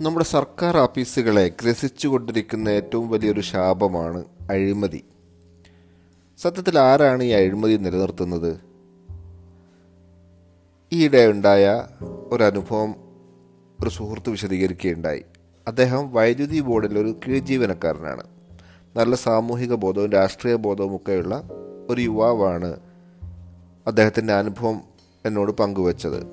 നമ്മുടെ സർക്കാർ ഓഫീസുകളെ ഗ്രസിച്ചുകൊണ്ടിരിക്കുന്ന ഏറ്റവും വലിയൊരു ശാപമാണ് അഴിമതി. സത്യത്തിൽ ആരാണ് ഈ അഴിമതി നിലനിർത്തുന്നത്? ഈയിടെ ഉണ്ടായ ഒരനുഭവം ഒരു സുഹൃത്ത് വിശദീകരിക്കുകയുണ്ടായി. അദ്ദേഹം വൈദ്യുതി ബോർഡിൽ ഒരു കീഴ്ജീവനക്കാരനാണ്. നല്ല സാമൂഹിക ബോധവും രാഷ്ട്രീയ ബോധവും ഒക്കെയുള്ള ഒരു യുവാവാണ് അദ്ദേഹത്തിന്റെ അനുഭവം എന്നോട് പങ്കുവച്ചത്.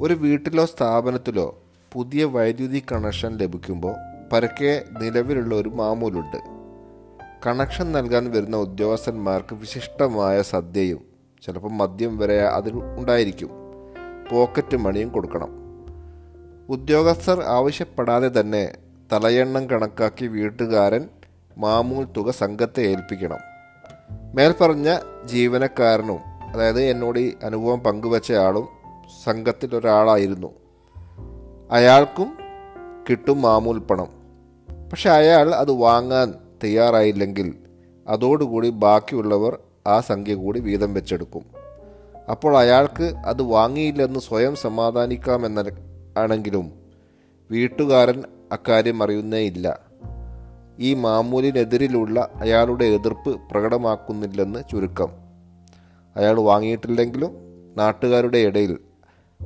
ഒരു വീട്ടിലോ സ്ഥാപനത്തിലോ പുതിയ വൈദ്യുതി കണക്ഷൻ ലഭിക്കുമ്പോൾ പരക്കെ നിലവിലുള്ള ഒരു മാമൂലുണ്ട്. കണക്ഷൻ നൽകാൻ വരുന്ന ഉദ്യോഗസ്ഥന്മാർക്ക് വിശിഷ്ടമായ സദ്യയും ചിലപ്പോൾ മദ്യം വരെ അതിൽ ഉണ്ടായിരിക്കും. പോക്കറ്റ് മണിയും കൊടുക്കണം. ഉദ്യോഗസ്ഥർ ആവശ്യപ്പെടാതെ തന്നെ തലയെണ്ണം കണക്കാക്കി വീട്ടുകാരൻ മാമൂൽ തുക സംഘത്തെ ഏൽപ്പിക്കണം. മേൽപ്പറഞ്ഞ ജീവനക്കാരനും അതായത് എന്നോട് ഈ അനുഭവം പങ്കുവച്ചയാളും സംഘത്തിലൊരാളായിരുന്നു. ഒരാളായിരുന്നു അയാൾക്കും കിട്ടും മാമൂൽ പണം. പക്ഷെ അയാൾ അത് വാങ്ങാൻ തയ്യാറായില്ലെങ്കിൽ അതോടുകൂടി ബാക്കിയുള്ളവർ ആ സംഖ്യ കൂടി വീതം വെച്ചെടുക്കും. അപ്പോൾ അയാൾക്ക് അത് വാങ്ങിയില്ലെന്ന് സ്വയം സമാധാനിക്കാമെന്ന ആണെങ്കിലും വീട്ടുകാരൻ അക്കാര്യം അറിയുന്നേയില്ല ഈ മാമൂലിനെതിരിലുള്ള അയാളുടെ എതിർപ്പ് പ്രകടമാക്കുന്നില്ലെന്ന് ചുരുക്കം. അയാൾ വാങ്ങിയിട്ടില്ലെങ്കിലും നാട്ടുകാരുടെ ഇടയിൽ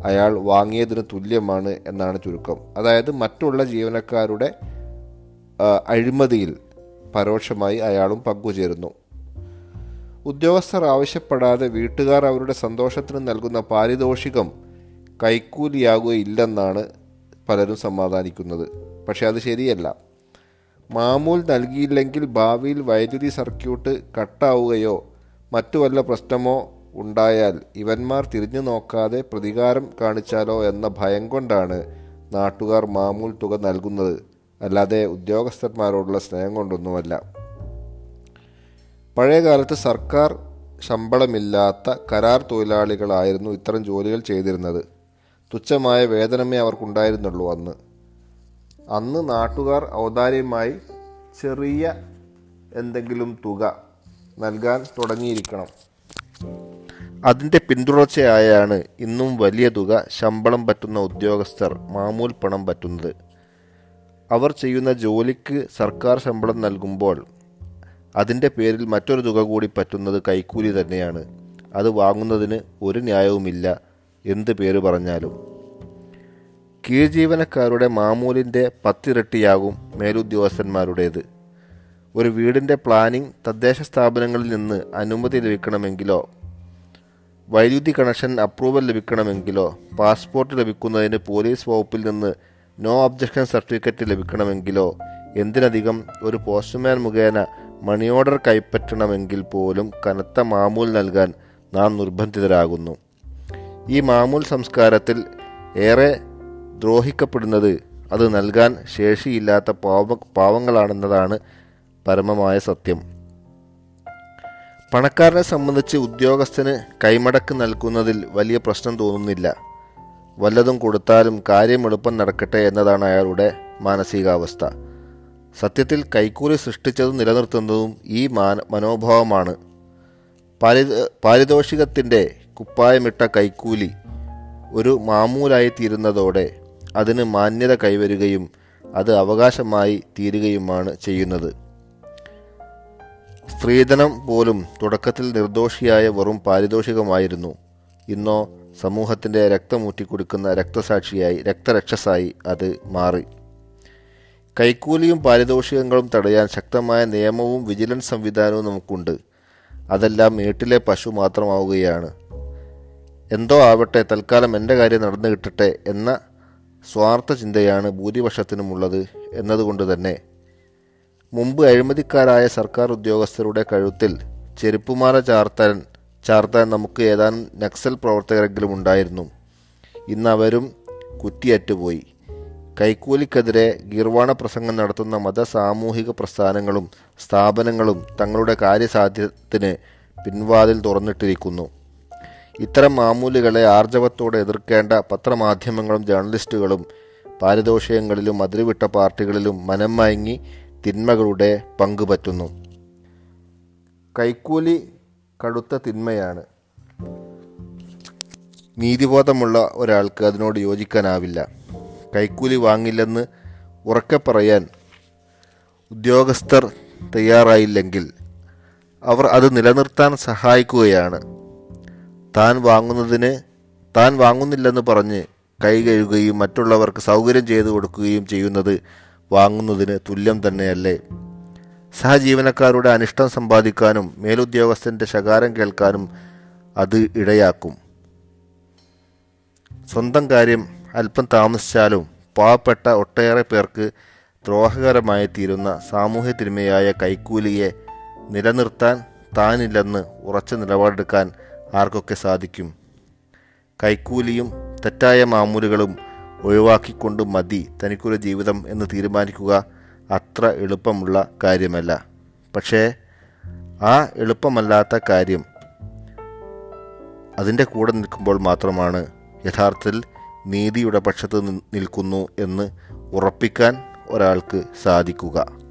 അയാൾ വാങ്ങിയതിന് തുല്യമാണ് എന്നാണ് ചുരുക്കം. അതായത് മറ്റുള്ള ജീവനക്കാരുടെ അഴിമതിയിൽ പരോക്ഷമായി അയാളും പങ്കുചേരുന്നു. ഉദ്യോഗസ്ഥർ ആവശ്യപ്പെടാതെ വീട്ടുകാർ അവരുടെ സന്തോഷത്തിന് നൽകുന്ന പാരിതോഷികം കൈക്കൂലിയാകുകയില്ലെന്നാണ് പലരും സമാധാനിക്കുന്നത്. പക്ഷേ അത് ശരിയല്ല. മാമൂൽ നൽകിയില്ലെങ്കിൽ ഭാവിയിൽ വൈദ്യുതി സർക്യൂട്ട് കട്ടാവുകയോ മറ്റു വല്ല പ്രശ്നമോ ഉണ്ടായാൽ ഇവന്മാർ തിരിഞ്ഞു നോക്കാതെ പ്രതികാരം കാണിച്ചാലോ എന്ന ഭയം കൊണ്ടാണ് നാട്ടുകാർ മാമൂൽ തുക നൽകുന്നത്. അല്ലാതെ ഉദ്യോഗസ്ഥന്മാരോടുള്ള സ്നേഹം കൊണ്ടൊന്നുമല്ല. പഴയകാലത്ത് സർക്കാർ ശമ്പളമില്ലാത്ത കരാർ തൊഴിലാളികളായിരുന്നു ഇത്തരം ജോലികൾ ചെയ്തിരുന്നത്. തുച്ഛമായ വേതനമേ അവർക്കുണ്ടായിരുന്നുള്ളൂ അന്ന്. അന്ന് നാട്ടുകാർ ഔദാര്യമായി ചെറിയ എന്തെങ്കിലും തുക നൽകാൻ തുടങ്ങിയിരിക്കണം. അതിന്റെ പിന്തുടർച്ചയായാണ് ഇന്നും വലിയ തുക ശമ്പളം പറ്റുന്ന ഉദ്യോഗസ്ഥർ മാമൂൽ പണം പറ്റുന്നത്. അവർ ചെയ്യുന്ന ജോലിക്ക് സർക്കാർ ശമ്പളം നൽകുമ്പോൾ അതിന്റെ പേരിൽ മറ്റൊരു തുക കൂടി പറ്റുന്നത് കൈക്കൂലി തന്നെയാണ്. അത് വാങ്ങുന്നതിന് ഒരു ന്യായവുമില്ല എന്ത് പേര് പറഞ്ഞാലും. കീഴ്ജീവനക്കാരുടെ മാമൂലിന്റെ പത്തിരട്ടിയാകും മേലുദ്യോഗസ്ഥന്മാരുടേത്. ഒരു വീടിന്റെ പ്ലാനിംഗ് തദ്ദേശ സ്ഥാപനങ്ങളിൽ നിന്ന് അനുമതി ലഭിക്കണമെങ്കിലോ വൈദ്യുതി കണക്ഷൻ അപ്രൂവൽ ലഭിക്കണമെങ്കിലോ പാസ്പോർട്ട് ലഭിക്കുന്നതിന് പോലീസ് വകുപ്പിൽ നിന്ന് നോ ഒബ്ജക്ഷൻ സർട്ടിഫിക്കറ്റ് ലഭിക്കണമെങ്കിലോ എന്തിനധികം ഒരു പോസ്റ്റ്മാൻ മുഖേന മണി ഓർഡർ കൈപ്പറ്റണമെങ്കിൽ പോലും കനത്ത മാമൂൽ നൽകാൻ നാം നിർബന്ധിതരാകുന്നു. ഈ മാമൂൽ സംസ്കാരത്തിൽ ഏറെ ദ്രോഹിക്കപ്പെടുന്നത് അത് നൽകാൻ ശേഷിയില്ലാത്ത പാവ പാവങ്ങളാണെന്നതാണ് പരമമായ സത്യം. പണക്കാരനെ സംബന്ധിച്ച് ഉദ്യോഗസ്ഥന് കൈമടക്ക് നൽകുന്നതിൽ വലിയ പ്രശ്നം തോന്നുന്നില്ല. വല്ലതും കൊടുത്താലും കാര്യം എളുപ്പം നടക്കട്ടെ എന്നതാണ് അയാളുടെ മാനസികാവസ്ഥ. സത്യത്തിൽ കൈക്കൂലി സൃഷ്ടിച്ചതും നിലനിർത്തുന്നതും ഈ മാന മനോഭാവമാണ്. പാരി പാരിതോഷികത്തിന്റെ കുപ്പായമിട്ട കൈക്കൂലി ഒരു മാമൂലായി തീരുന്നതോടെ അതിന് മാന്യത കൈവരുകയും അത് അവകാശമായി തീരുകയുമാണ് ചെയ്യുന്നത്. സ്ത്രീധനം പോലും തുടക്കത്തിൽ നിർദോഷിയായ വെറും പാരിതോഷികമായിരുന്നു. ഇന്നോ സമൂഹത്തിന്റെ രക്തമൂറ്റി കുടിക്കുന്ന രക്തസാക്ഷിയായി രക്തരക്ഷസായി അത് മാറി. കൈക്കൂലിയും പാരിതോഷികങ്ങളും തടയാൻ ശക്തമായ നിയമവും വിജിലൻസ് സംവിധാനവും നമുക്കുണ്ട്. അതെല്ലാം വീട്ടിലെ പശു മാത്രമാവുകയാണ്. എന്തോ ആവട്ടെ തൽക്കാലം എന്റെ കാര്യം നടന്നു കിട്ടട്ടെ എന്ന സ്വാർത്ഥ ചിന്തയാണ് ഭൂരിപക്ഷത്തിനുമുള്ളത് എന്നതുകൊണ്ട് തന്നെ. മുമ്പ് അഴിമതിക്കാരായ സർക്കാർ ഉദ്യോഗസ്ഥരുടെ കഴുത്തിൽ ചെരുപ്പുമാല ചാർത്താൻ ചാർത്താൻ നമുക്ക് ഏതാനും നക്സൽ പ്രവർത്തകരെങ്കിലും ഉണ്ടായിരുന്നു. ഇന്ന് അവരും കുറ്റിയറ്റുപോയി കൈക്കൂലിക്കെതിരെ ഗീർവാണ പ്രസംഗം നടത്തുന്ന മത സാമൂഹിക പ്രസ്ഥാനങ്ങളും സ്ഥാപനങ്ങളും തങ്ങളുടെ കാര്യസാധ്യത്തിന് പിൻവാതിൽ തുറന്നിട്ടിരിക്കുന്നു. ഇത്തരം മാമൂലുകളെ ആർജവത്തോടെ എതിർക്കേണ്ട പത്രമാധ്യമങ്ങളും ജേർണലിസ്റ്റുകളും പാരിതോഷികങ്ങളിലും അതിരുവിട്ട പാർട്ടികളിലും മനം മയങ്ങി തിന്മകളുടെ പങ്കുപറ്റുന്നു കൈക്കൂലി കടുത്ത തിന്മയാണ്. നീതിബോധമുള്ള ഒരാൾക്ക് അതിനോട് യോജിക്കാനാവില്ല. കൈക്കൂലി വാങ്ങില്ലെന്ന് ഉറക്കെ പറയാൻ ഉദ്യോഗസ്ഥർ തയ്യാറായില്ലെങ്കിൽ അവർ അത് നിലനിർത്താൻ സഹായിക്കുകയാണ്. താൻ വാങ്ങുന്നതിന് താൻ വാങ്ങുന്നില്ലെന്ന് പറഞ്ഞ് കൈ കഴുകുകയും മറ്റുള്ളവർക്ക് സൗകര്യം ചെയ്തു കൊടുക്കുകയും ചെയ്യുന്നത് വാങ്ങുന്നതിന് തുല്യം തന്നെയല്ലേ? സഹജീവനക്കാരുടെ അനിഷ്ടം സമ്പാദിക്കാനും മേലുദ്യോഗസ്ഥന്റെ ശകാരം കേൾക്കാനും അത് ഇടയാക്കും. സ്വന്തം കാര്യം അല്പം താമസിച്ചാലും പാവപ്പെട്ട ഒട്ടേറെ പേർക്ക് ദ്രോഹകരമായി തീരുന്ന സാമൂഹ്യ തിന്മയായ കൈക്കൂലിയെ നിലനിർത്താൻ താനില്ലെന്ന് ഉറച്ച നിലപാടെടുക്കാൻ ആർക്കൊക്കെ സാധിക്കും? കൈക്കൂലിയും തെറ്റായ മാമൂലുകളും ഒഴിവാക്കിക്കൊണ്ട് മതി തനിക്കൊരു ജീവിതം എന്ന് തീരുമാനിക്കുക അത്ര എളുപ്പമുള്ള കാര്യമല്ല. പക്ഷേ ആ എളുപ്പമല്ലാത്ത കാര്യം അതിന്റെ കൂടെ നിൽക്കുമ്പോൾ മാത്രമാണ് യഥാർത്ഥത്തിൽ നീതിയുടെ പക്ഷത്ത് നിൽക്കുന്നു എന്ന് ഉറപ്പിക്കാൻ ഒരാൾക്ക് സാധിക്കുക.